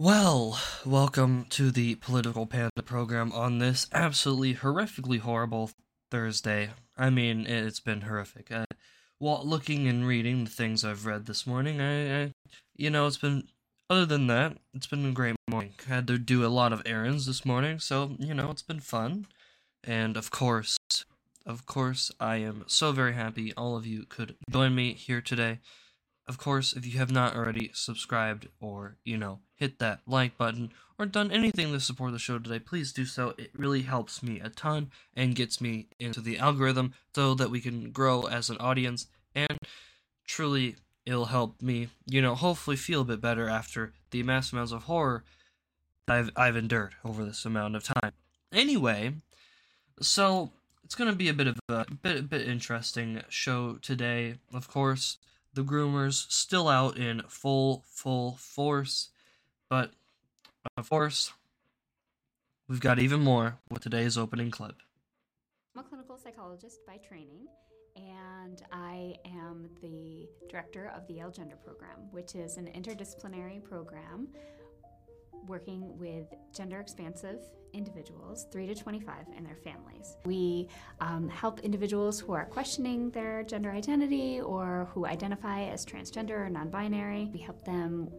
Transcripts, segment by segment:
Well, welcome to the Political Panda program on this absolutely horrifically horrible Thursday. I mean, it's been horrific. Uh, while looking and reading the things I've read this morning, I, I, you know, it's been, other than that, it's been a great morning. I had to do a lot of errands this morning, so, you know, it's been fun. And of course, of course, I am so very happy all of you could join me here today. Of course, if you have not already subscribed or, you know, hit that like button or done anything to support the show today, please do so. It really helps me a ton and gets me into the algorithm so that we can grow as an audience and truly it'll help me, you know, hopefully feel a bit better after the mass amounts of horror I've I've endured over this amount of time. Anyway, so it's gonna be a bit of a bit a bit interesting show today. Of course, the groomers still out in full full force, but of course, we've got even more with today's opening clip. I'm a clinical psychologist by training, and I am the director of the Yale Gender Program, which is an interdisciplinary program working with gender expansive individuals, 3 to 25, and their families. We um, help individuals who are questioning their gender identity or who identify as transgender or non binary. We help them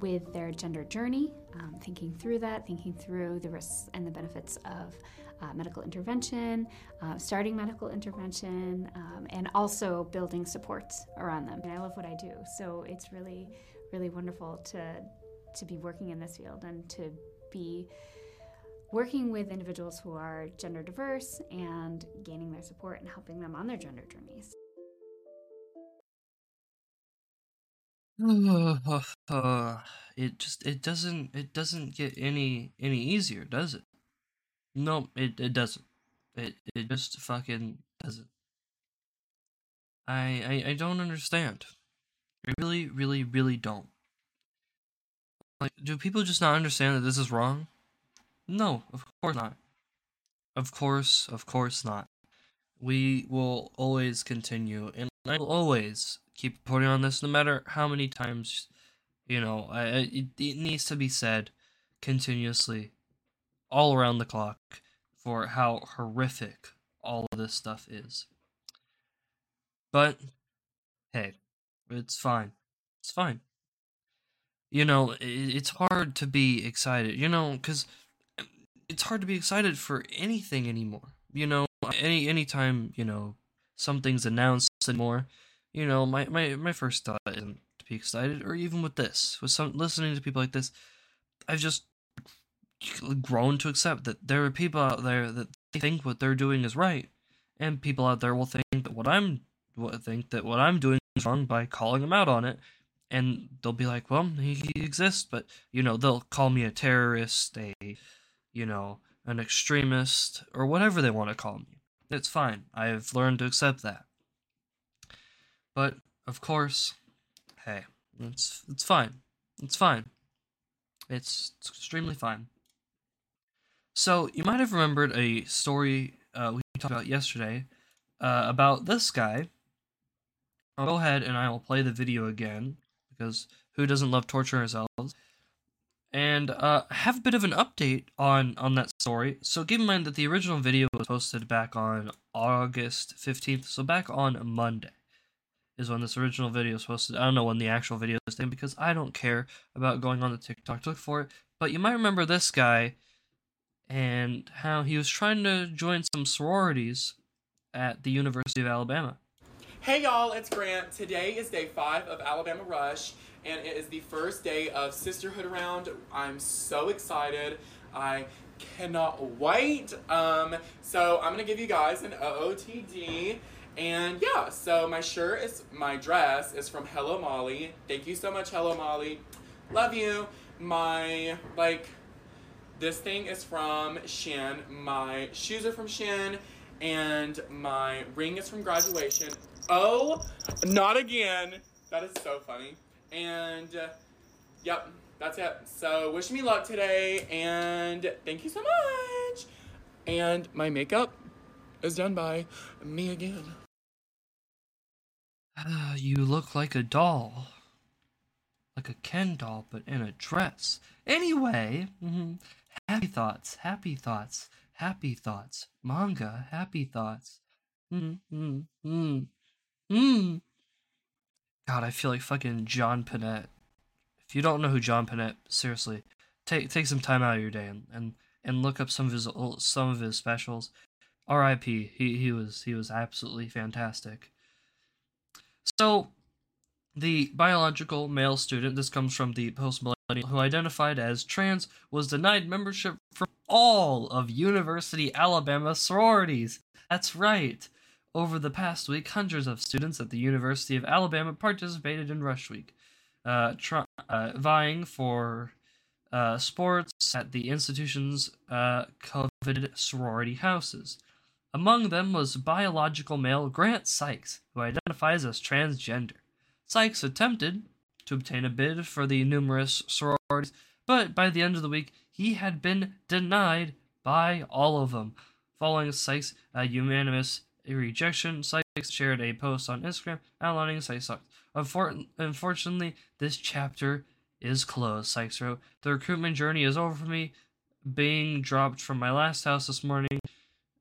with their gender journey, um, thinking through that, thinking through the risks and the benefits of uh, medical intervention, uh, starting medical intervention, um, and also building supports around them. And I love what I do, so it's really, really wonderful to to be working in this field and to be working with individuals who are gender diverse and gaining their support and helping them on their gender journeys. it just it doesn't it doesn't get any any easier, does it? No, it it doesn't. It it just fucking doesn't. I I, I don't understand. I really, really, really don't. Like, do people just not understand that this is wrong? No, of course not. Of course, of course not. We will always continue, and I will always keep reporting on this, no matter how many times, you know, I, it, it needs to be said continuously, all around the clock, for how horrific all of this stuff is. But, hey, it's fine. It's fine you know it's hard to be excited you know because it's hard to be excited for anything anymore you know any anytime you know something's announced anymore you know my my, my first thought isn't to be excited or even with this with some listening to people like this i've just grown to accept that there are people out there that think what they're doing is right and people out there will think that what i'm think that what i'm doing is wrong by calling them out on it and they'll be like, "Well, he, exists," but you know, they'll call me a terrorist, a you know, an extremist, or whatever they want to call me. It's fine. I've learned to accept that. But of course, hey, it's it's fine. It's fine. It's, it's extremely fine. So you might have remembered a story uh, we talked about yesterday uh, about this guy. I'll go ahead and I will play the video again because who doesn't love torturing ourselves? And uh, have a bit of an update on on that story. So keep in mind that the original video was posted back on August fifteenth, so back on Monday is when this original video was posted. I don't know when the actual video is taken because I don't care about going on the TikTok to look for it. But you might remember this guy and how he was trying to join some sororities at the University of Alabama. Hey y'all, it's Grant. Today is day five of Alabama Rush, and it is the first day of Sisterhood Around. I'm so excited. I cannot wait. Um, so I'm gonna give you guys an OOTD. And yeah, so my shirt is, my dress is from Hello Molly. Thank you so much, Hello Molly. Love you. My, like, this thing is from Shein. My shoes are from Shein. And my ring is from graduation. Oh, not again. That is so funny. And uh, yep, that's it. So wish me luck today and thank you so much. And my makeup is done by me again. Uh, you look like a doll. like a Ken doll, but in a dress. Anyway, mhm, happy thoughts, happy thoughts, happy thoughts, manga, happy thoughts. Mm, mm. God, I feel like fucking John Pinette. If you don't know who John Pinette, seriously, take take some time out of your day and and, and look up some of his ol- some of his specials. R.I.P. He he was he was absolutely fantastic. So, the biological male student, this comes from the post millennial, who identified as trans, was denied membership from all of University Alabama sororities. That's right. Over the past week, hundreds of students at the University of Alabama participated in Rush Week, uh, uh, vying for uh, sports at the institution's uh, coveted sorority houses. Among them was biological male Grant Sykes, who identifies as transgender. Sykes attempted to obtain a bid for the numerous sororities, but by the end of the week, he had been denied by all of them. Following Sykes' uh, unanimous rejection, Sykes shared a post on Instagram outlining Sykes'. Unfor- unfortunately, this chapter is closed, Sykes wrote. The recruitment journey is over for me. Being dropped from my last house this morning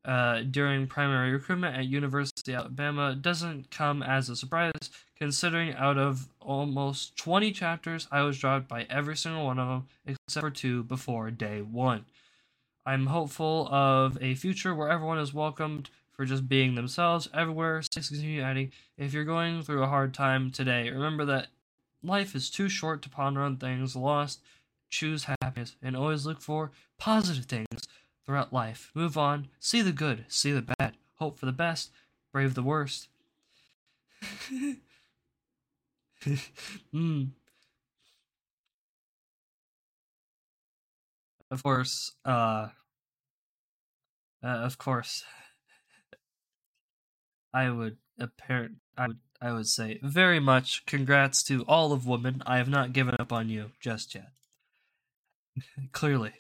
uh, during primary recruitment at University of Alabama doesn't come as a surprise, considering out of almost 20 chapters, I was dropped by every single one of them except for two before day one. I'm hopeful of a future where everyone is welcomed for just being themselves everywhere. Sykes continue adding, if you're going through a hard time today, remember that life is too short to ponder on things lost. Choose happiness and always look for positive things throughout life. Move on, see the good, see the bad, hope for the best, brave the worst. mm. Of course, uh, uh, of course, I would apparent I would I would say very much congrats to all of women. I have not given up on you just yet. Clearly.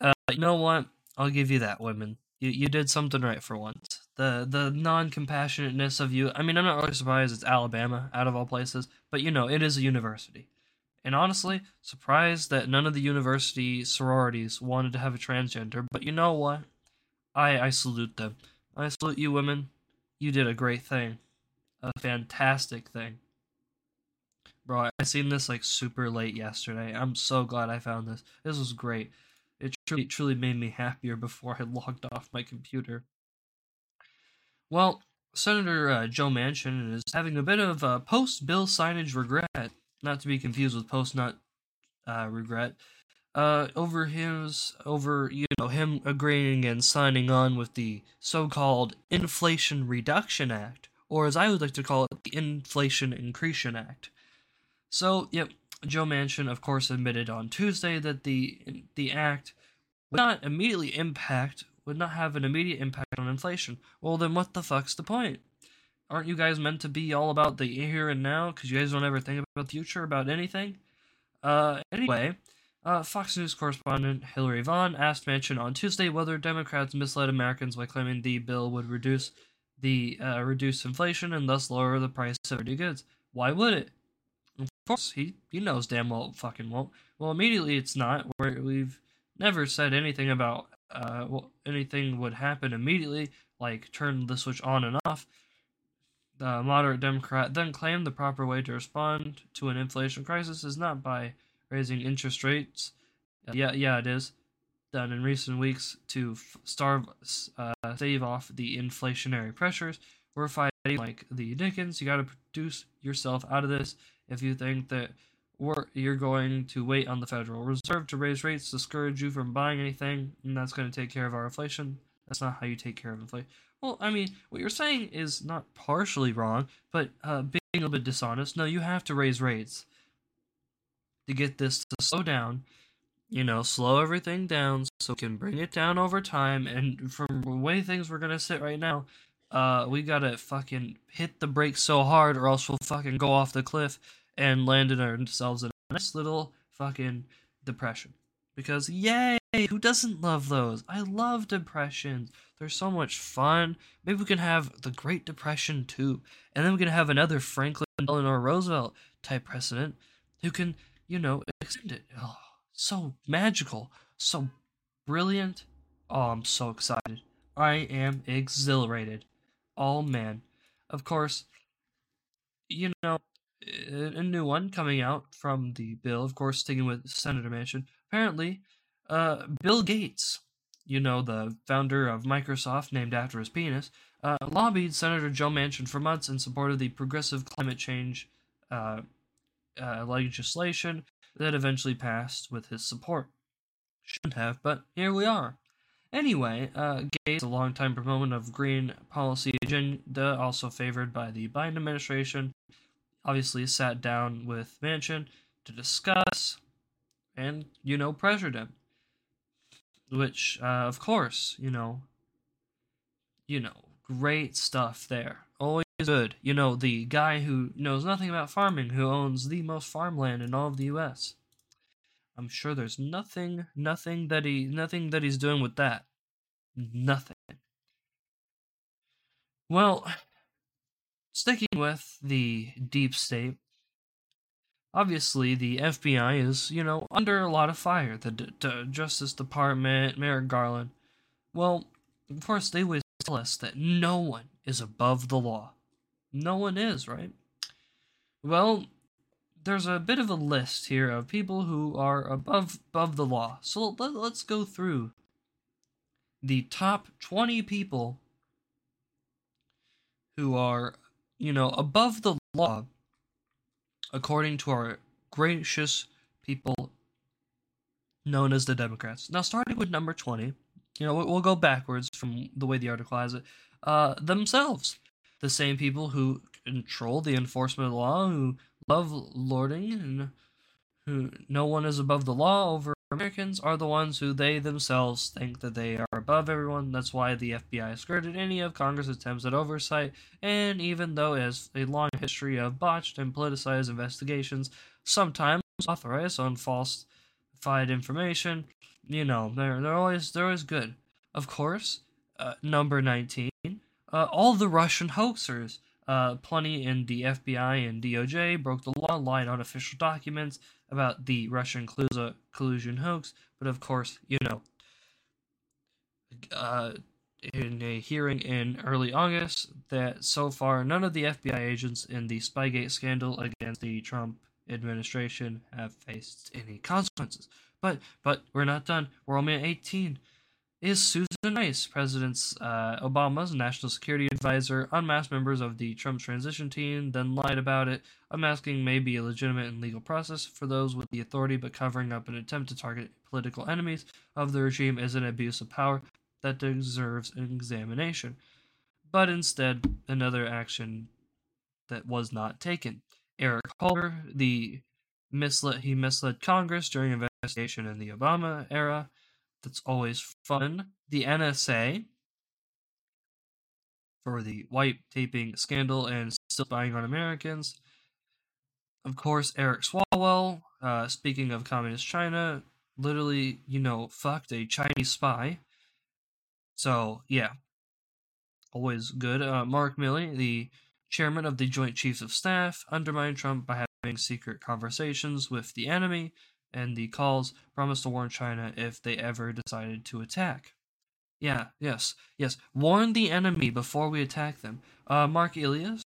Uh, you know what? I'll give you that, women. You you did something right for once. The the non compassionateness of you. I mean, I'm not really surprised it's Alabama, out of all places, but you know, it is a university. And honestly, surprised that none of the university sororities wanted to have a transgender. But you know what? I I salute them. I salute you, women. You did a great thing, a fantastic thing. Bro, I seen this like super late yesterday. I'm so glad I found this. This was great. It truly, truly made me happier before I logged off my computer. Well, Senator uh, Joe Manchin is having a bit of a post bill signage regret, not to be confused with post nut uh, regret, uh, over his over you know him agreeing and signing on with the so-called Inflation Reduction Act, or as I would like to call it, the Inflation Increation Act. So, yep, Joe Manchin, of course, admitted on Tuesday that the the act would not immediately impact would not have an immediate impact on inflation. Well, then what the fuck's the point? Aren't you guys meant to be all about the here and now? Because you guys don't ever think about the future about anything. Uh, anyway, uh, Fox News correspondent Hillary Vaughn asked Manchin on Tuesday whether Democrats misled Americans by claiming the bill would reduce the uh, reduce inflation and thus lower the price of goods. Why would it? Of course, he he knows damn well it fucking won't. Well, immediately it's not. We've never said anything about uh well anything would happen immediately, like turn the switch on and off. The moderate Democrat then claimed the proper way to respond to an inflation crisis is not by raising interest rates. Yeah, yeah, it is. Done in recent weeks to f- starve, uh, stave off the inflationary pressures. We're fighting like the Dickens. You got to produce yourself out of this. If you think that we're, you're going to wait on the Federal Reserve to raise rates, discourage you from buying anything, and that's going to take care of our inflation. That's not how you take care of inflation. Well, I mean, what you're saying is not partially wrong, but uh, being a little bit dishonest. No, you have to raise rates to get this to slow down. You know, slow everything down so we can bring it down over time. And from the way things we're gonna sit right now, uh, we gotta fucking hit the brakes so hard, or else we'll fucking go off the cliff and land in ourselves in a nice little fucking depression. Because yay, who doesn't love those? I love depressions. They're so much fun. Maybe we can have the Great Depression too, and then we can have another Franklin Delano Roosevelt type president who can, you know, extend it. Oh, so magical, so brilliant. Oh, I'm so excited. I am exhilarated. Oh man. Of course, you know, a new one coming out from the bill, of course, sticking with Senator Manchin. Apparently, uh, Bill Gates, you know, the founder of Microsoft, named after his penis, uh, lobbied Senator Joe Manchin for months in support of the progressive climate change uh, uh, legislation that eventually passed with his support. Shouldn't have, but here we are. Anyway, uh, Gates, a longtime proponent of green policy agenda, also favored by the Biden administration, obviously sat down with Manchin to discuss and, you know, pressured him. Which, uh, of course, you know, you know, great stuff there. Always good. You know, the guy who knows nothing about farming, who owns the most farmland in all of the U.S. I'm sure there's nothing, nothing that he, nothing that he's doing with that. Nothing. Well, sticking with the deep state, obviously the FBI is, you know, under a lot of fire. The D- D- Justice Department, Merrick Garland. Well, of course, they always tell us that no one is above the law. No one is, right? Well, there's a bit of a list here of people who are above above the law. So let, let's go through the top 20 people who are, you know, above the law according to our gracious people known as the Democrats. Now, starting with number 20, you know, we'll go backwards from the way the article has it. Uh, themselves, the same people who control the enforcement of the law, who love lording, and who no one is above the law over Americans, are the ones who they themselves think that they are above everyone. That's why the FBI skirted any of Congress' attempts at oversight, and even though it has a long history of botched and politicized investigations, sometimes authorized on falsified information, you know, they're they're always they're always good. Of course, uh, number nineteen, uh, all the Russian hoaxers. Uh, plenty in the FBI and DOJ broke the law, lied on official documents about the Russian collusion hoax. But of course, you know, uh, in a hearing in early August, that so far none of the FBI agents in the Spygate scandal against the Trump administration have faced any consequences. But but we're not done. We're only at 18 is Susan Rice, President uh, Obama's national security advisor, unmasked members of the Trump transition team, then lied about it. Unmasking may be a legitimate and legal process for those with the authority, but covering up an attempt to target political enemies of the regime is an abuse of power that deserves an examination. But instead, another action that was not taken. Eric Holder, the misled he misled Congress during investigation in the Obama era that's always fun. The NSA for the white taping scandal and still spying on Americans. Of course, Eric Swalwell, uh, speaking of communist China, literally, you know, fucked a Chinese spy. So, yeah. Always good. Uh, Mark Milley, the chairman of the Joint Chiefs of Staff, undermined Trump by having secret conversations with the enemy and the calls promised to warn China if they ever decided to attack. Yeah, yes, yes. Warn the enemy before we attack them. Uh, Mark Elias,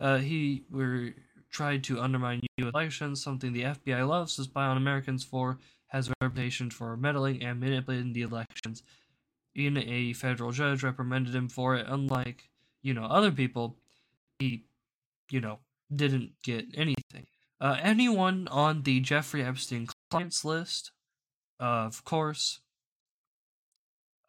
uh, he were tried to undermine U.S. elections, something the FBI loves to spy on Americans for, has a reputation for meddling and manipulating the elections. Even a federal judge reprimanded him for it. Unlike, you know, other people, he, you know, didn't get anything. Uh, anyone on the Jeffrey Epstein clients list, uh, of course,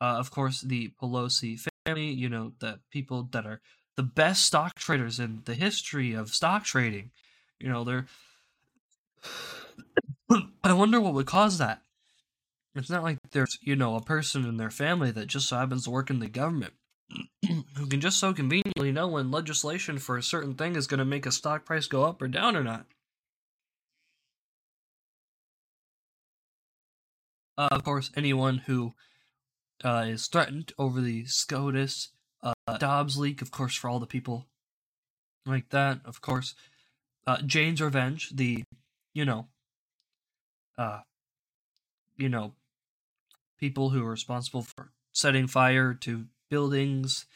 uh, of course, the Pelosi family, you know, the people that are the best stock traders in the history of stock trading. You know, they're. I wonder what would cause that. It's not like there's, you know, a person in their family that just so happens to work in the government who can just so conveniently know when legislation for a certain thing is going to make a stock price go up or down or not. Uh, of course, anyone who uh, is threatened over the SCOTUS uh, Dobbs leak, of course, for all the people like that, of course. Uh, Jane's Revenge, the, you know, uh, you know, people who are responsible for setting fire to buildings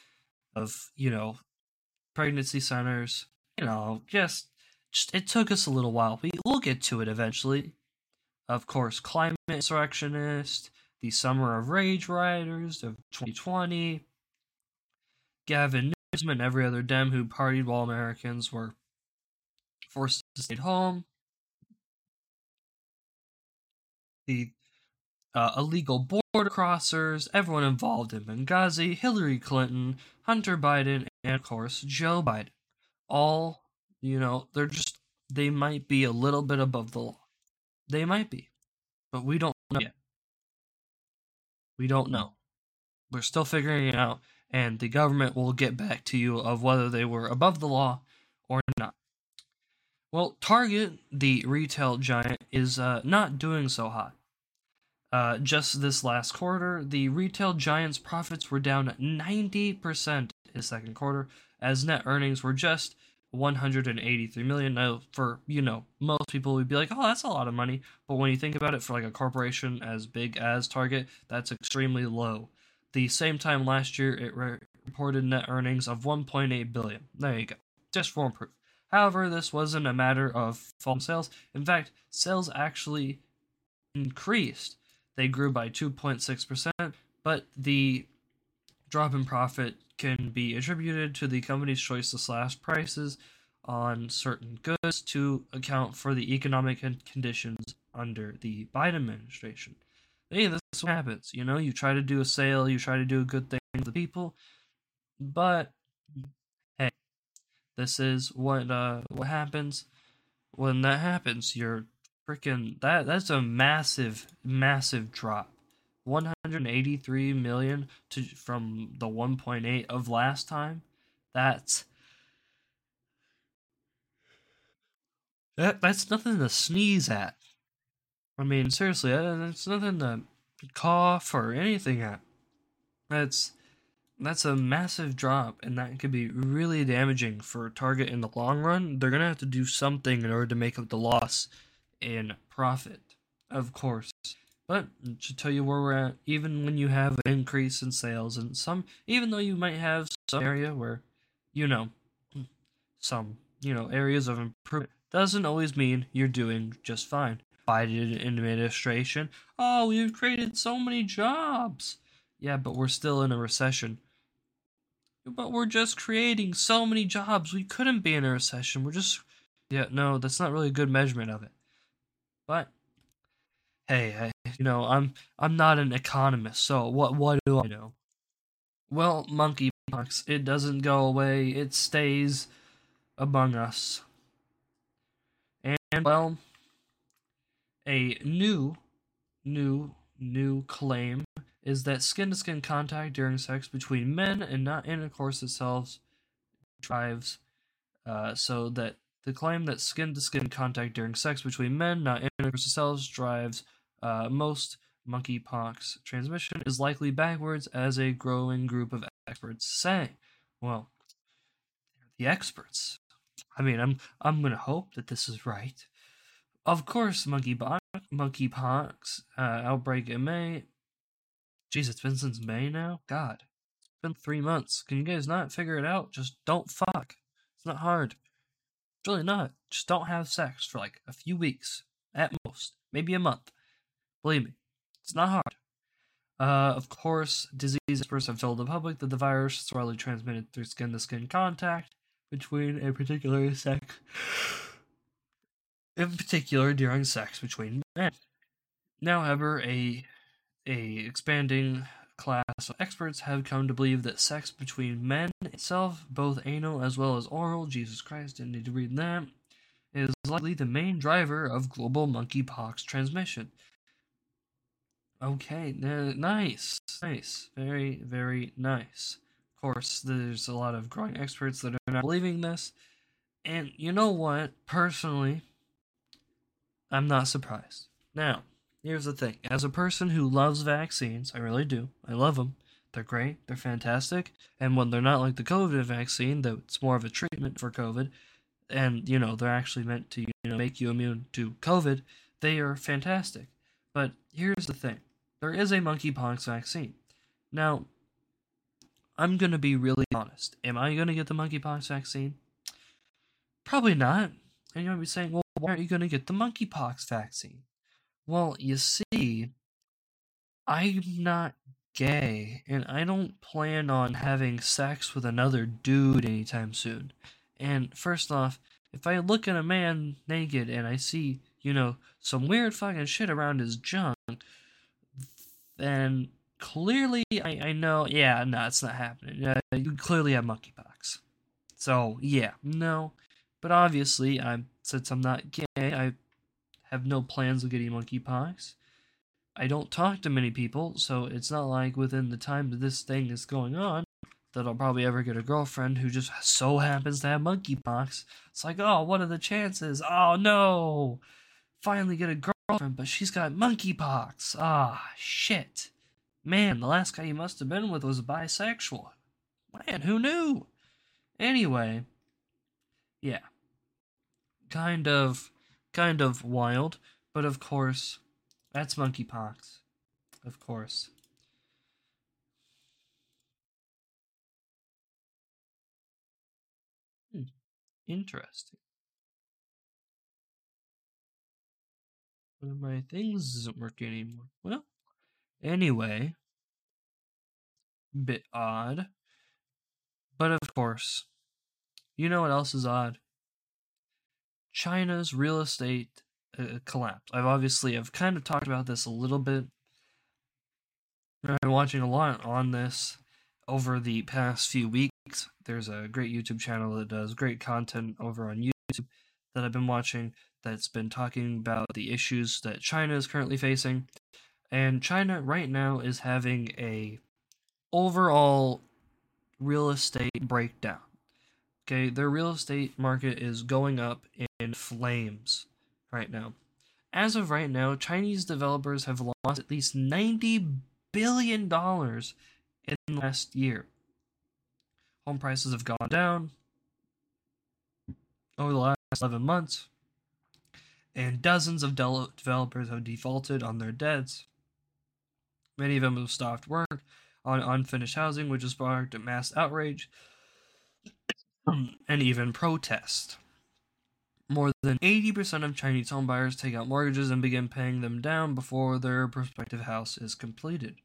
of, you know, pregnancy centers. You know, just, just it took us a little while. We, we'll get to it eventually. Of course, climate insurrectionist, the Summer of Rage rioters of 2020, Gavin Newsom and every other Dem who partied while Americans were forced to stay at home, the uh, illegal border crossers, everyone involved in Benghazi, Hillary Clinton, Hunter Biden, and of course Joe Biden. All, you know, they're just, they might be a little bit above the law. They might be, but we don't know yet. We don't know. We're still figuring it out, and the government will get back to you of whether they were above the law or not. Well, Target, the retail giant, is uh, not doing so hot. Uh, just this last quarter, the retail giant's profits were down 90% in the second quarter, as net earnings were just 183 million. Now, for you know, most people would be like, "Oh, that's a lot of money," but when you think about it, for like a corporation as big as Target, that's extremely low. The same time last year, it re- reported net earnings of 1.8 billion. There you go, just for proof. However, this wasn't a matter of falling sales. In fact, sales actually increased. They grew by 2.6%, but the drop in profit can be attributed to the company's choice to slash prices on certain goods to account for the economic conditions under the Biden administration. Hey, this is what happens. You know, you try to do a sale, you try to do a good thing for the people, but hey, this is what uh what happens when that happens. You're freaking that that's a massive massive drop 183 million to from the 1.8 of last time. That's that that's nothing to sneeze at. I mean seriously that's nothing to cough or anything at. That's that's a massive drop and that could be really damaging for target in the long run. They're gonna have to do something in order to make up the loss in profit, of course. But to tell you where we're at, even when you have an increase in sales and some, even though you might have some area where, you know, some, you know, areas of improvement, doesn't always mean you're doing just fine. Biden administration, oh, we've created so many jobs. Yeah, but we're still in a recession. But we're just creating so many jobs. We couldn't be in a recession. We're just, yeah, no, that's not really a good measurement of it. But hey, I, you know, I'm I'm not an economist, so what what do I know? Well, monkeypox, it doesn't go away; it stays among us. And well, a new, new, new claim is that skin-to-skin contact during sex between men and not intercourse itself drives uh, so that the claim that skin to skin contact during sex between men, not intercourse cells, drives uh, most monkeypox transmission is likely backwards, as a growing group of experts say. Well, the experts. I mean, I'm I'm gonna hope that this is right. Of course, monkeypox, monkeypox uh, outbreak in May. Jeez, it's been since May now. God, it's been three months. Can you guys not figure it out? Just don't fuck. It's not hard. It's really not. Just don't have sex for like a few weeks at most, maybe a month. Believe me, it's not hard. Uh, of course, disease experts have told the public that the virus is widely transmitted through skin to skin contact between a particular sex, in particular during sex between men. Now, however, a a expanding class of experts have come to believe that sex between men itself, both anal as well as oral, Jesus Christ, didn't need to read that, is likely the main driver of global monkeypox transmission. Okay, nice, nice, very, very nice. Of course, there's a lot of growing experts that are not believing this, and you know what? Personally, I'm not surprised. Now, here's the thing as a person who loves vaccines, I really do, I love them. They're great, they're fantastic. And when they're not like the COVID vaccine, that it's more of a treatment for COVID, and you know, they're actually meant to, you know, make you immune to COVID, They are fantastic. But here's the thing there is a monkeypox vaccine. Now, I'm going to be really honest. Am I going to get the monkeypox vaccine? Probably not. And going to be saying, well, why aren't you going to get the monkeypox vaccine? Well, you see, I'm not gay, and I don't plan on having sex with another dude anytime soon. And first off, if I look at a man naked and I see, you know, some weird fucking shit around his junk, then clearly I, I know, yeah, no, it's not happening. Uh, you clearly have monkeypox. So, yeah, no. But obviously, I since I'm not gay, I have no plans of getting monkeypox. I don't talk to many people, so it's not like within the time that this thing is going on that I'll probably ever get a girlfriend who just so happens to have monkeypox. It's like, oh, what are the chances? Oh no! Finally get a girlfriend, but she's got monkeypox. Ah, shit. Man, the last guy you must have been with was bisexual. Man, who knew? Anyway, yeah. Kind of, kind of wild, but of course, that's monkeypox. Of course. Hmm. Interesting. One of my things isn't working anymore. Well, anyway, bit odd. But of course, you know what else is odd? China's real estate uh, collapse. I've obviously I've kind of talked about this a little bit. I've been watching a lot on this over the past few weeks. There's a great YouTube channel that does great content over on YouTube that I've been watching that's been talking about the issues that China is currently facing. And China right now is having a overall real estate breakdown. Okay, their real estate market is going up in flames right now. As of right now, Chinese developers have lost at least $90 billion in the last year. Home prices have gone down over the last 11 months, and dozens of de- developers have defaulted on their debts. Many of them have stopped work on unfinished housing, which has sparked a mass outrage and even protest. More than 80% of Chinese homebuyers take out mortgages and begin paying them down before their prospective house is completed.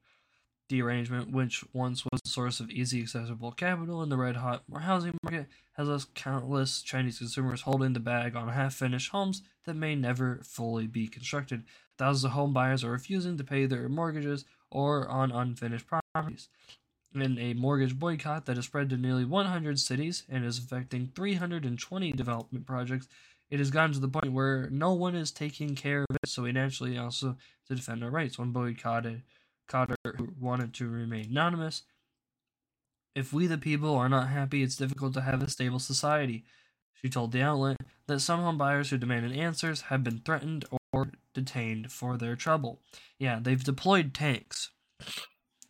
The arrangement, which once was a source of easy accessible capital in the red hot housing market, has left countless Chinese consumers holding the bag on half finished homes that may never fully be constructed. Thousands of home buyers are refusing to pay their mortgages or on unfinished properties. In a mortgage boycott that has spread to nearly 100 cities and is affecting 320 development projects, it has gotten to the point where no one is taking care of it, so we naturally also to defend our rights. when boycotted Cotter, who wanted to remain anonymous. If we the people are not happy, it's difficult to have a stable society. She told the outlet that some home buyers who demanded answers have been threatened or detained for their trouble. Yeah, they've deployed tanks.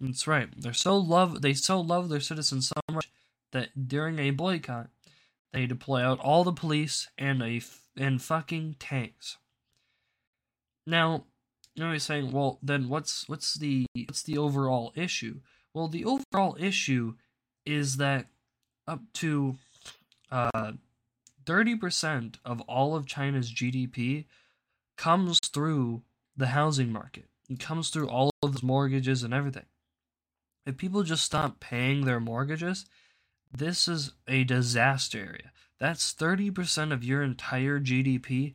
That's right. They're so love they so love their citizens so much that during a boycott, they deploy out all the police and a and fucking tanks. Now, know, he's saying, well, then what's what's the what's the overall issue? Well, the overall issue is that up to uh, 30% of all of China's GDP comes through the housing market. It comes through all of the mortgages and everything. If people just stop paying their mortgages, this is a disaster area. That's 30% of your entire GDP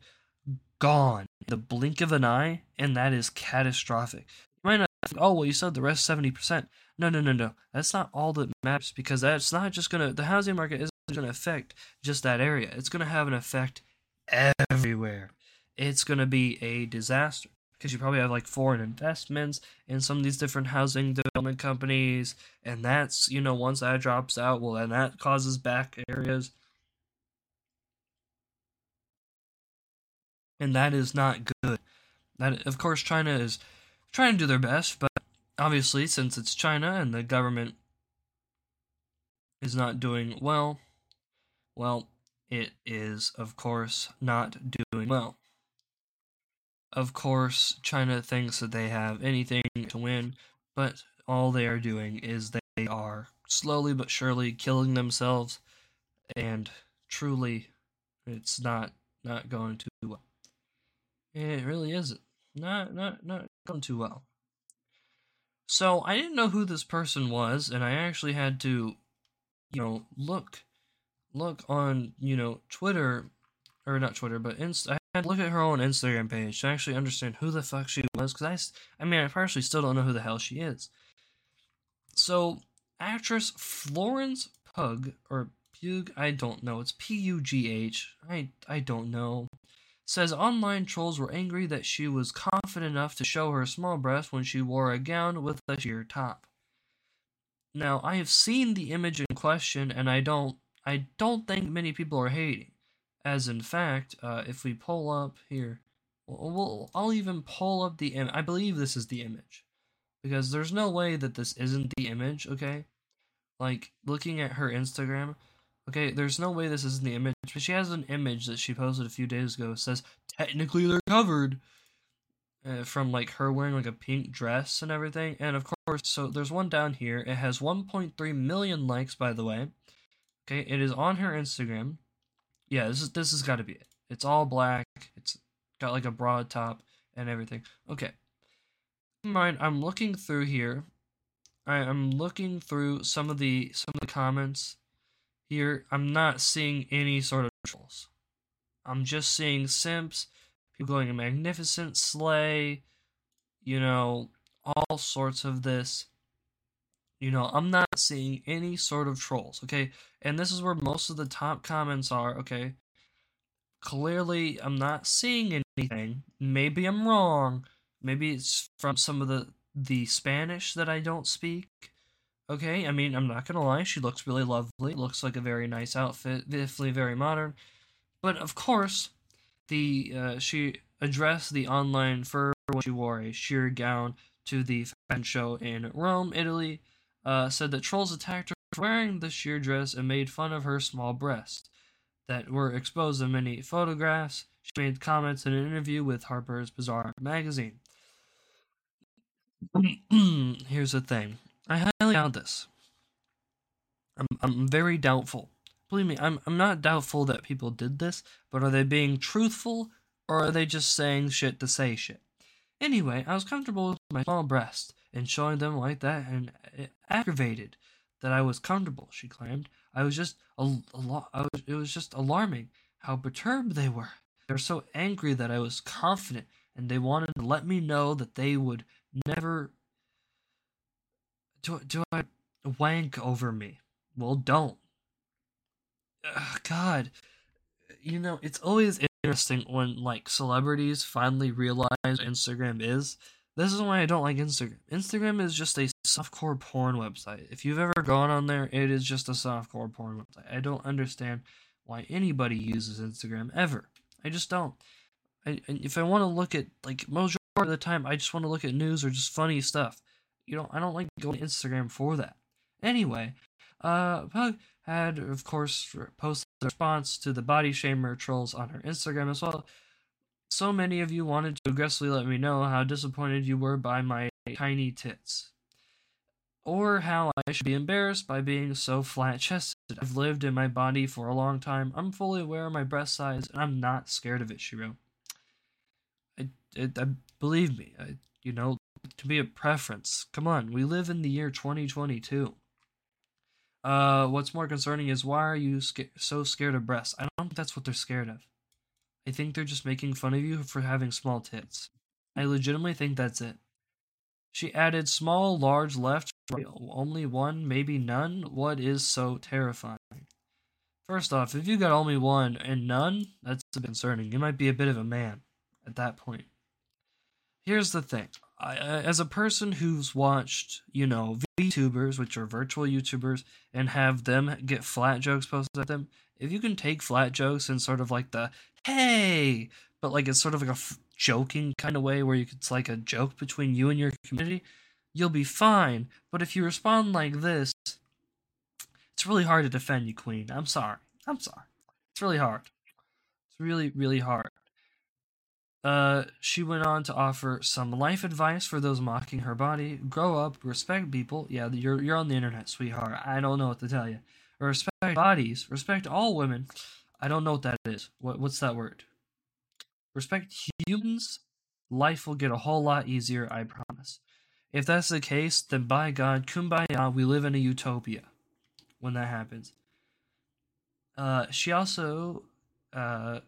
gone in the blink of an eye, and that is catastrophic. You might not think, oh, well, you said the rest 70%. No, no, no, no. That's not all that matters because that's not just going to, the housing market isn't going to affect just that area. It's going to have an effect everywhere. It's going to be a disaster because you probably have like foreign investments in some of these different housing development companies. And that's, you know, once that drops out, well, then that causes back areas. And that is not good. That of course China is trying to do their best, but obviously since it's China and the government is not doing well, well, it is of course not doing well. of course, China thinks that they have anything to win, but all they are doing is they are slowly but surely killing themselves, and truly, it's not not going too well. It really isn't. Not not not going too well. So I didn't know who this person was, and I actually had to, you know, look look on you know Twitter, or not Twitter, but I had to look at her own Instagram page to actually understand who the fuck she was, because I, I mean, I partially still don't know who the hell she is. So actress Florence Pug or Pug, I don't know. It's P U G H. I I don't know. Says online trolls were angry that she was confident enough to show her small breast when she wore a gown with a sheer top. Now, I have seen the image in question and I don't I don't think many people are hating. As in fact, uh, if we pull up here, we'll, we'll, I'll even pull up the image. I believe this is the image because there's no way that this isn't the image, okay? Like looking at her Instagram, okay, there's no way this isn't the image, but she has an image that she posted a few days ago says technically they're covered. Uh, from like her wearing like a pink dress and everything, and of course, so there's one down here. It has 1.3 million likes, by the way. Okay, it is on her Instagram. Yeah, this is this has got to be it. It's all black. It's got like a broad top and everything. Okay, mind, I'm looking through here. I am looking through some of the some of the comments here. I'm not seeing any sort of trolls. I'm just seeing simps, people going a magnificent sleigh, you know, all sorts of this. You know, I'm not seeing any sort of trolls, okay? And this is where most of the top comments are, okay? Clearly, I'm not seeing anything. Maybe I'm wrong, Maybe it's from some of the the Spanish that I don't speak. Okay, I mean, I'm not gonna lie, she looks really lovely. Looks like a very nice outfit, definitely very modern. But of course, the uh, she addressed the online fur when she wore a sheer gown to the fashion show in Rome, Italy. Uh, said that trolls attacked her for wearing the sheer dress and made fun of her small breasts that were exposed in many photographs. She made comments in an interview with Harper's Bazaar magazine. Here's the thing. I highly doubt this. I'm I'm very doubtful. Believe me, I'm I'm not doubtful that people did this, but are they being truthful or are they just saying shit to say shit? Anyway, I was comfortable with my small breast and showing them like that and it aggravated that I was comfortable, she claimed. I was just a, a lo- I was, it was just alarming how perturbed they were. They were so angry that I was confident and they wanted to let me know that they would never do do I wank over me? Well, don't. Ugh, God, you know it's always interesting when like celebrities finally realize Instagram is. This is why I don't like Instagram. Instagram is just a softcore porn website. If you've ever gone on there, it is just a softcore porn website. I don't understand why anybody uses Instagram ever. I just don't. I, if I want to look at like most of the time I just want to look at news or just funny stuff. You know, I don't like going to Instagram for that. Anyway, uh, Pug had, of course, posted a response to the body shamer trolls on her Instagram as well. So many of you wanted to aggressively let me know how disappointed you were by my tiny tits. Or how I should be embarrassed by being so flat chested. I've lived in my body for a long time. I'm fully aware of my breast size, and I'm not scared of it, she wrote. I, I, I believe me, I, you know, to be a preference. Come on, we live in the year 2022. Uh, what's more concerning is why are you sca- so scared of breasts? I don't think that's what they're scared of. I think they're just making fun of you for having small tits. I legitimately think that's it. She added small, large, left, right, only one, maybe none. What is so terrifying? First off, if you got only one and none, that's concerning. You might be a bit of a man at that point here's the thing. I, as a person who's watched, you know, VTubers, which are virtual YouTubers, and have them get flat jokes posted at them, if you can take flat jokes and sort of like the hey, but like it's sort of like a f- joking kind of way where you, it's like a joke between you and your community, you'll be fine. But if you respond like this, it's really hard to defend you, Queen. I'm sorry. I'm sorry. It's really hard. It's really, really hard. Uh, she went on to offer some life advice for those mocking her body. Grow up, respect people. Yeah, you're you're on the internet, sweetheart. I don't know what to tell you. Respect bodies. Respect all women. I don't know what that is. What what's that word? Respect humans. Life will get a whole lot easier. I promise. If that's the case, then by God, kumbaya, we live in a utopia when that happens. Uh, she also uh,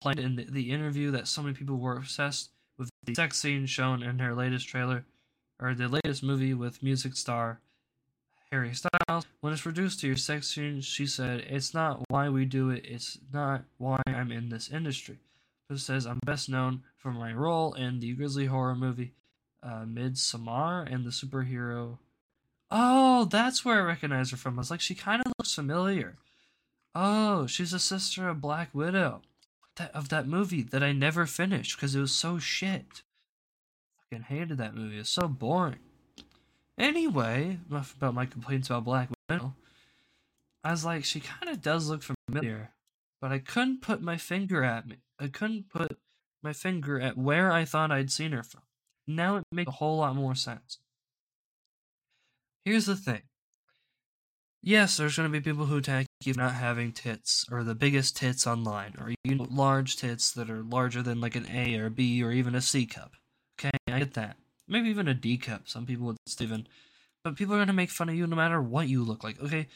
complained in the, the interview that so many people were obsessed with the sex scene shown in her latest trailer, or the latest movie with music star Harry Styles. When it's reduced to your sex scene, she said, It's not why we do it, it's not why I'm in this industry. But says, I'm best known for my role in the grisly horror movie uh, Midsommar and the superhero. Oh, that's where I recognize her from. I was like, she kind of looks familiar. Oh, she's a sister of Black Widow that of that movie that I never finished because it was so shit. Fucking hated that movie. It's so boring. Anyway, enough about my complaints about Black Widow. I was like, she kind of does look familiar, but I couldn't put my finger at me. I couldn't put my finger at where I thought I'd seen her from. Now it makes a whole lot more sense. Here's the thing. Yes, there's going to be people who attack you not having tits, or the biggest tits online, or you know, large tits that are larger than like an A or a B or even a C cup. Okay, I get that. Maybe even a D cup. Some people would even. But people are to make fun of you no matter what you look like. Okay,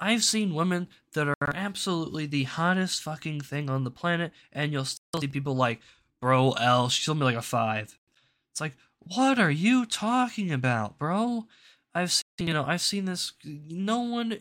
I've seen women that are absolutely the hottest fucking thing on the planet, and you'll still see people like, bro, L, she'll be like a five. It's like, what are you talking about, bro? I've seen, you know, I've seen this. No one,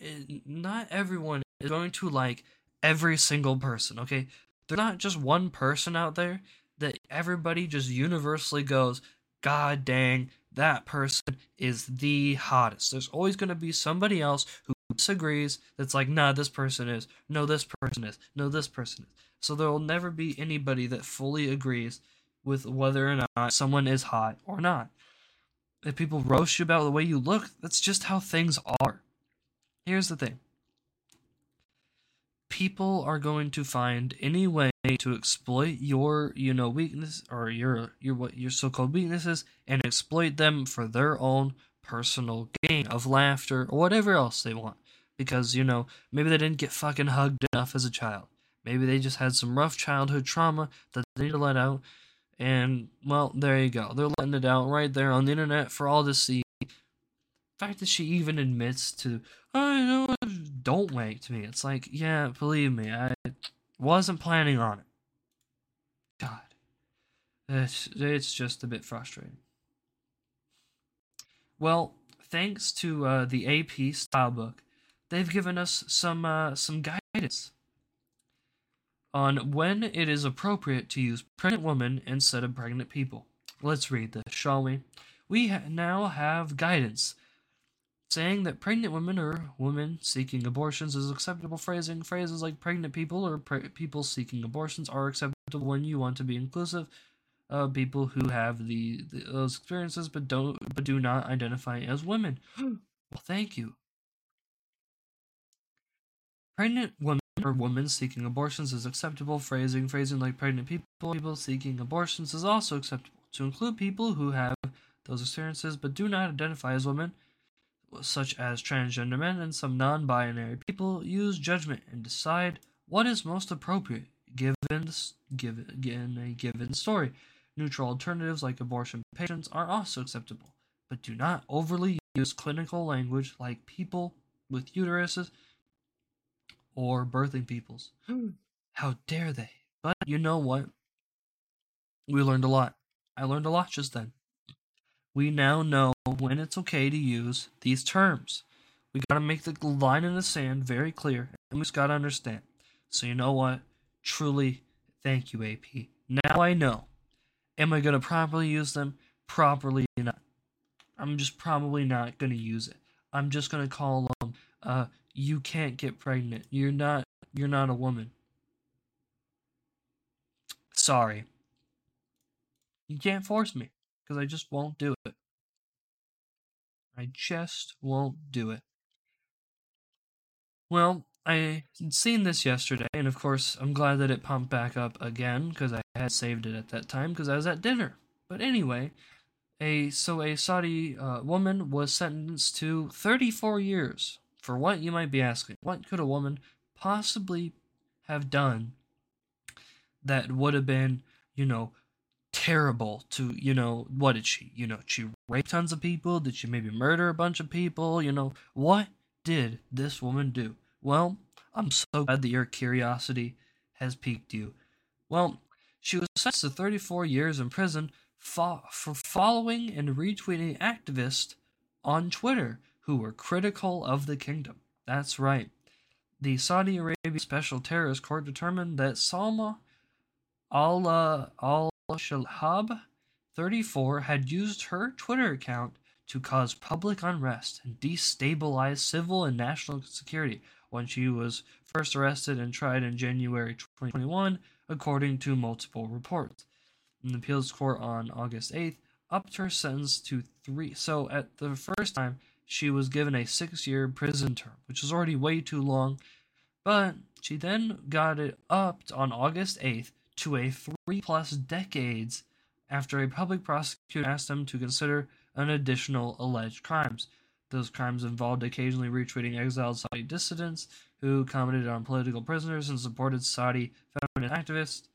not everyone is going to like every single person, okay? There's not just one person out there that everybody just universally goes, God dang, that person is the hottest. There's always going to be somebody else who disagrees that's like, nah, this person is. No, this person is. No, this person is. So there will never be anybody that fully agrees with whether or not someone is hot or not. If people roast you about the way you look, that's just how things are. Here's the thing. People are going to find any way to exploit your you know weakness or your your what your so-called weaknesses and exploit them for their own personal gain of laughter or whatever else they want. Because you know maybe they didn't get fucking hugged enough as a child. Maybe they just had some rough childhood trauma that they need to let out and well, there you go. They're letting it out right there on the internet for all to see. The fact that she even admits to, I know, don't to me. It's like, yeah, believe me, I wasn't planning on it. God, it's it's just a bit frustrating. Well, thanks to uh, the AP style book, they've given us some uh, some guidance on when it is appropriate to use pregnant women instead of pregnant people. Let's read this, shall we? We ha- now have guidance saying that pregnant women or women seeking abortions is acceptable phrasing. Phrases like pregnant people or pre- people seeking abortions are acceptable when you want to be inclusive of people who have the, the those experiences but don't but do not identify as women. well, thank you. Pregnant women or women seeking abortions is acceptable. Phrasing, phrasing like pregnant people, people seeking abortions is also acceptable. To include people who have those experiences but do not identify as women, such as transgender men and some non binary people, use judgment and decide what is most appropriate given, given a given story. Neutral alternatives like abortion patients are also acceptable, but do not overly use clinical language like people with uteruses or birthing peoples. How dare they? But you know what? We learned a lot. I learned a lot just then. We now know when it's okay to use these terms. We gotta make the line in the sand very clear, and we just gotta understand. So you know what? Truly, thank you, AP. Now I know. Am I gonna properly use them? Properly not. I'm just probably not gonna use it. I'm just gonna call them uh, you can't get pregnant. You're not you're not a woman. Sorry. You can't force me because I just won't do it. I just won't do it. Well, I seen this yesterday, and of course, I'm glad that it pumped back up again because I had saved it at that time because I was at dinner. But anyway, a so a Saudi uh, woman was sentenced to 34 years for what you might be asking. What could a woman possibly have done that would have been, you know, terrible to, you know, what did she, you know, she raped tons of people? Did she maybe murder a bunch of people? You know, what did this woman do? Well, I'm so glad that your curiosity has piqued you. Well, she was sentenced to 34 years in prison fo- for following and retweeting activists on Twitter who were critical of the kingdom. That's right. The Saudi Arabia Special Terrorist Court determined that Salma al al Shahab, 34, had used her Twitter account to cause public unrest and destabilize civil and national security when she was first arrested and tried in January 2021, according to multiple reports. An appeals court on August 8th upped her sentence to three. So, at the first time, she was given a six year prison term, which was already way too long. But she then got it upped on August 8th to a three plus decades after a public prosecutor asked them to consider an additional alleged crimes. Those crimes involved occasionally retweeting exiled Saudi dissidents who commented on political prisoners and supported Saudi feminist activists.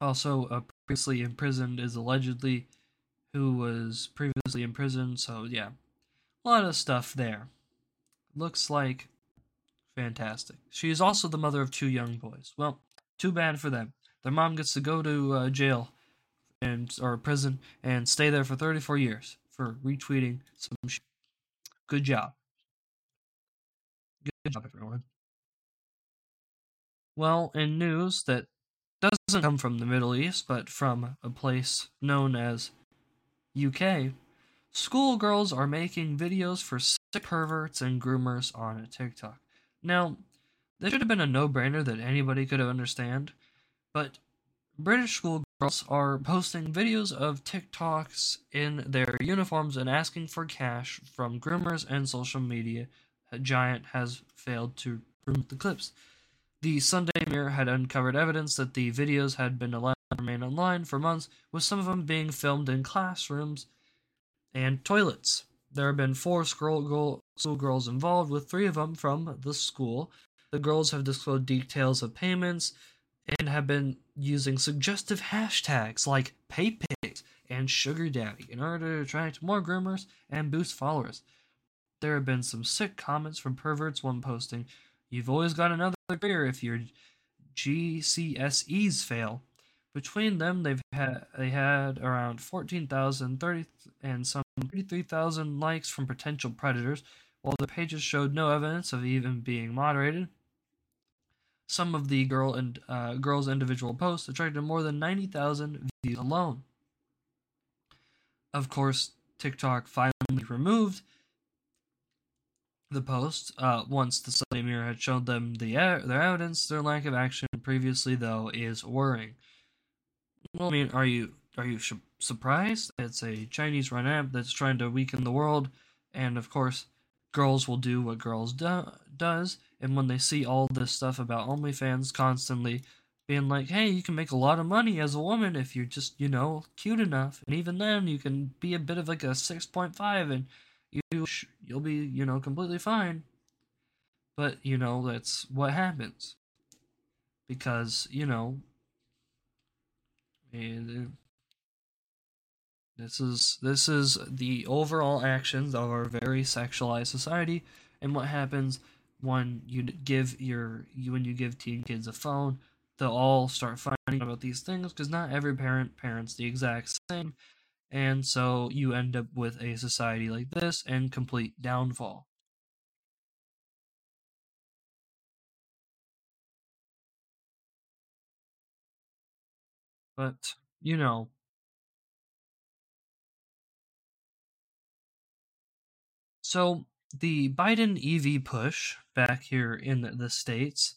Also, a previously imprisoned is allegedly who was previously imprisoned. So, yeah, a lot of stuff there. Looks like fantastic. She is also the mother of two young boys. Well, too bad for them. Their mom gets to go to uh, jail and or prison and stay there for 34 years for retweeting some shit. Good job. Good job, everyone. Well, in news that doesn't come from the Middle East, but from a place known as UK, schoolgirls are making videos for sick perverts and groomers on TikTok. Now, this should have been a no-brainer that anybody could have understand, but British schoolgirls are posting videos of TikToks in their uniforms and asking for cash from groomers and social media giant has failed to remove the clips. The Sunday Mirror had uncovered evidence that the videos had been allowed remain online for months, with some of them being filmed in classrooms and toilets. There have been four schoolgirls involved, with three of them from the school. The girls have disclosed details of payments and have been using suggestive hashtags like PayPix and Sugar Daddy in order to attract more groomers and boost followers. There have been some sick comments from perverts, one posting, You've always got another career if your GCSEs fail. Between them, they've had they had around 14,000, 30, and some 33,000 likes from potential predators, while the pages showed no evidence of even being moderated. Some of the girl and uh, girls' individual posts attracted more than 90,000 views alone. Of course, TikTok finally removed the post uh, once the Sunday Mirror had shown them the their evidence. Their lack of action previously, though, is worrying. Well, I mean, are you are you surprised? It's a Chinese-run app that's trying to weaken the world, and of course, girls will do what girls do- does. And when they see all this stuff about OnlyFans constantly being like, "Hey, you can make a lot of money as a woman if you're just, you know, cute enough," and even then, you can be a bit of like a six point five and you sh- you'll be you know completely fine but you know that's what happens because you know and this is this is the overall actions of our very sexualized society and what happens when you give your you when you give teen kids a phone they'll all start finding about these things because not every parent parents the exact same and so you end up with a society like this and complete downfall. But, you know, so the Biden EV push back here in the States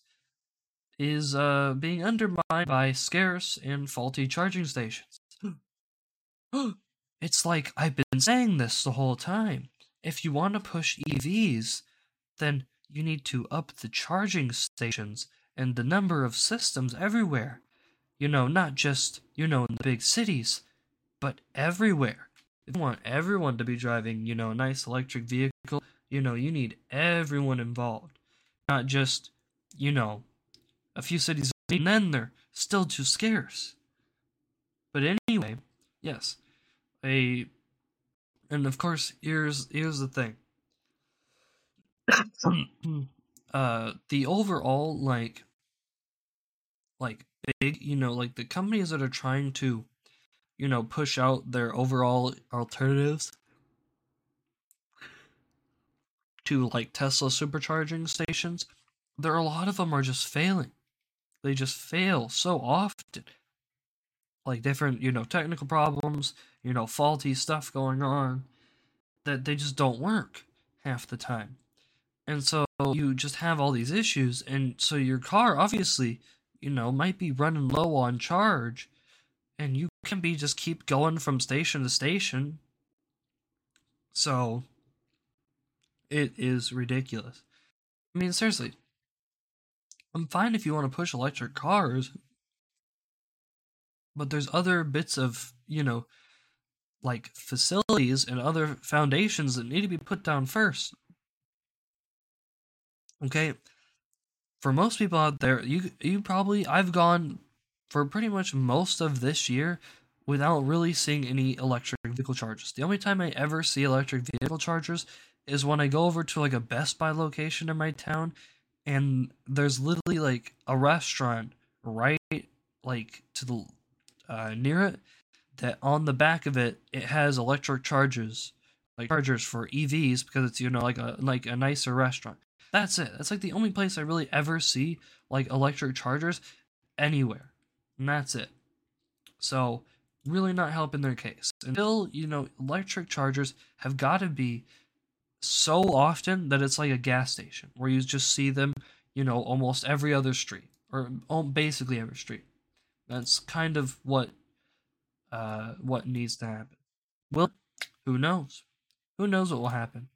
is uh, being undermined by scarce and faulty charging stations. it's like I've been saying this the whole time. If you want to push EVs, then you need to up the charging stations and the number of systems everywhere. You know, not just, you know, in the big cities, but everywhere. If you want everyone to be driving, you know, a nice electric vehicle, you know, you need everyone involved. Not just, you know, a few cities, and then they're still too scarce. But anyway, yes, a, and of course, here's here's the thing. uh, the overall like, like big, you know, like the companies that are trying to, you know, push out their overall alternatives to like Tesla supercharging stations, there are a lot of them are just failing. They just fail so often. Like different, you know, technical problems, you know, faulty stuff going on that they just don't work half the time. And so you just have all these issues and so your car obviously, you know, might be running low on charge and you can be just keep going from station to station. So it is ridiculous. I mean, seriously, I'm fine if you want to push electric cars, but there's other bits of, you know, like facilities and other foundations that need to be put down first. Okay? For most people out there, you you probably I've gone for pretty much most of this year without really seeing any electric vehicle chargers. The only time I ever see electric vehicle chargers is when I go over to like a Best Buy location in my town and there's literally like a restaurant right like to the uh, near it that on the back of it it has electric chargers like chargers for EVs because it's you know like a like a nicer restaurant. That's it. That's like the only place I really ever see like electric chargers anywhere. And that's it. So really not helping their case. Until, you know, electric chargers have got to be so often that it's like a gas station where you just see them, you know, almost every other street or basically every street. That's kind of what uh what needs to happen. Well, who knows? Who knows what will happen?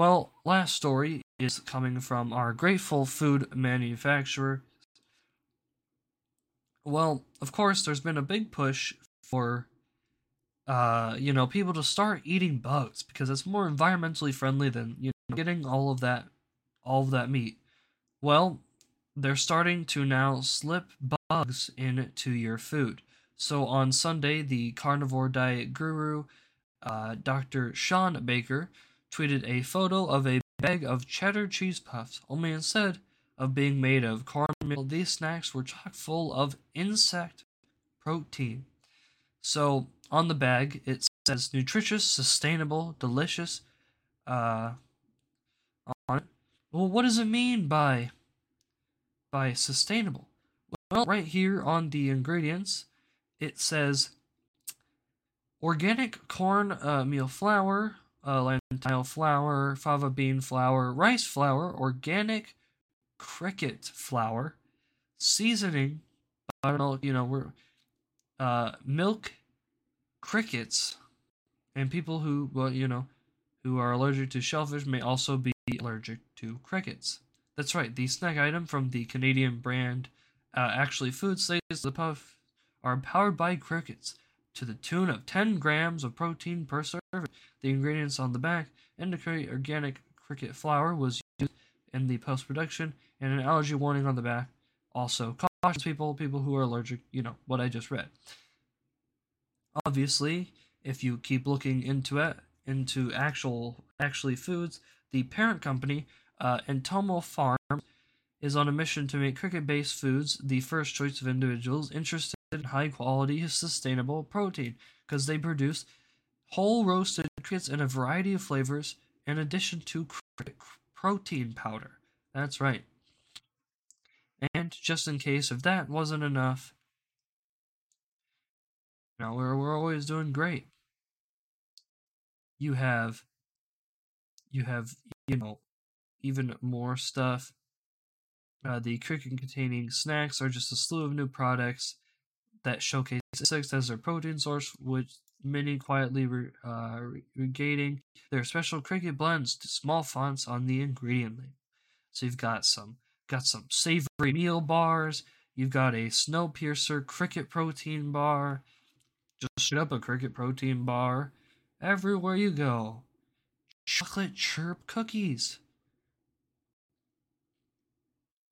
Well, last story is coming from our grateful food manufacturer. Well, of course, there's been a big push for uh, you know, people to start eating bugs because it's more environmentally friendly than you know getting all of that all of that meat. Well, they're starting to now slip bugs into your food. So on Sunday, the carnivore diet guru, uh, Dr. Shawn Baker, tweeted a photo of a bag of cheddar cheese puffs. Only instead of being made of cornmeal, these snacks were chock full of insect protein. So on the bag it says nutritious, sustainable, delicious. Uh, on it. Well, what does it mean by by sustainable? Well, right here on the ingredients, it says organic corn uh, meal flour, uh, flour, fava bean flour, rice flour, organic cricket flour, seasoning. Know, you know, we're uh, milk crickets and people who well you know who are allergic to shellfish may also be allergic to crickets that's right the snack item from the canadian brand uh, actually food states the puff are powered by crickets to the tune of 10 grams of protein per serving. The ingredients on the back indicate organic cricket flour was used in the post production and an allergy warning on the back. Also cautions people people who are allergic you know what i just read. Obviously, if you keep looking into it, into actual actually foods, the parent company, uh, Entomo Farm, is on a mission to make cricket-based foods the first choice of individuals interested in high-quality, sustainable protein, because they produce whole roasted crickets in a variety of flavors, in addition to protein powder. That's right. And just in case if that wasn't enough, now we're we're always doing great. You have you have you know even more stuff. Uh, the cricket containing snacks are just a slew of new products that showcase insects as their protein source, which many quietly re- uh, regaining their special cricket blends to small fonts on the ingredient label. So you've got some got some savory meal bars. You've got a Snowpiercer cricket protein bar. Just shoot up a cricket protein bar. Everywhere you go. Chocolate chirp cookies.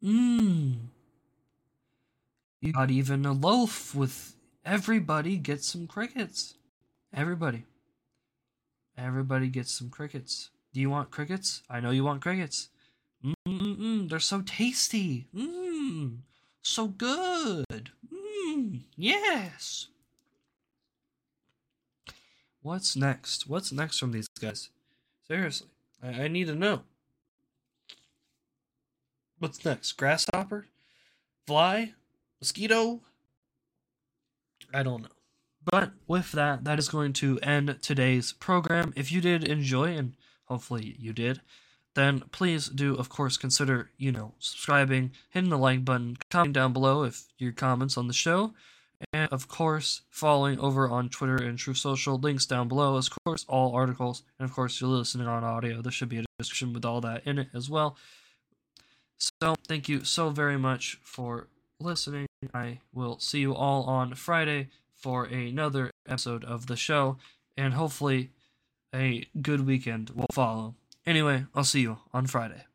Mmm. You got even a loaf with everybody gets some crickets. Everybody. Everybody gets some crickets. Do you want crickets? I know you want crickets. Mmm, they're so tasty. Mmm, so good. Mmm, yes. What's next? What's next from these guys? Seriously, I, I need to know. What's next? Grasshopper? Fly? Mosquito? I don't know. But with that, that is going to end today's program. If you did enjoy, and hopefully you did, then please do, of course, consider, you know, subscribing, hitting the like button, commenting down below if your comments on the show, and of course, following over on Twitter and Truth Social. Links down below, of course, all articles, and of course, you're listening on audio. There should be a description with all that in it as well. So, thank you so very much for listening. I will see you all on Friday for another episode of the show, and hopefully, a good weekend will follow. Anyway, I'll see you on Friday.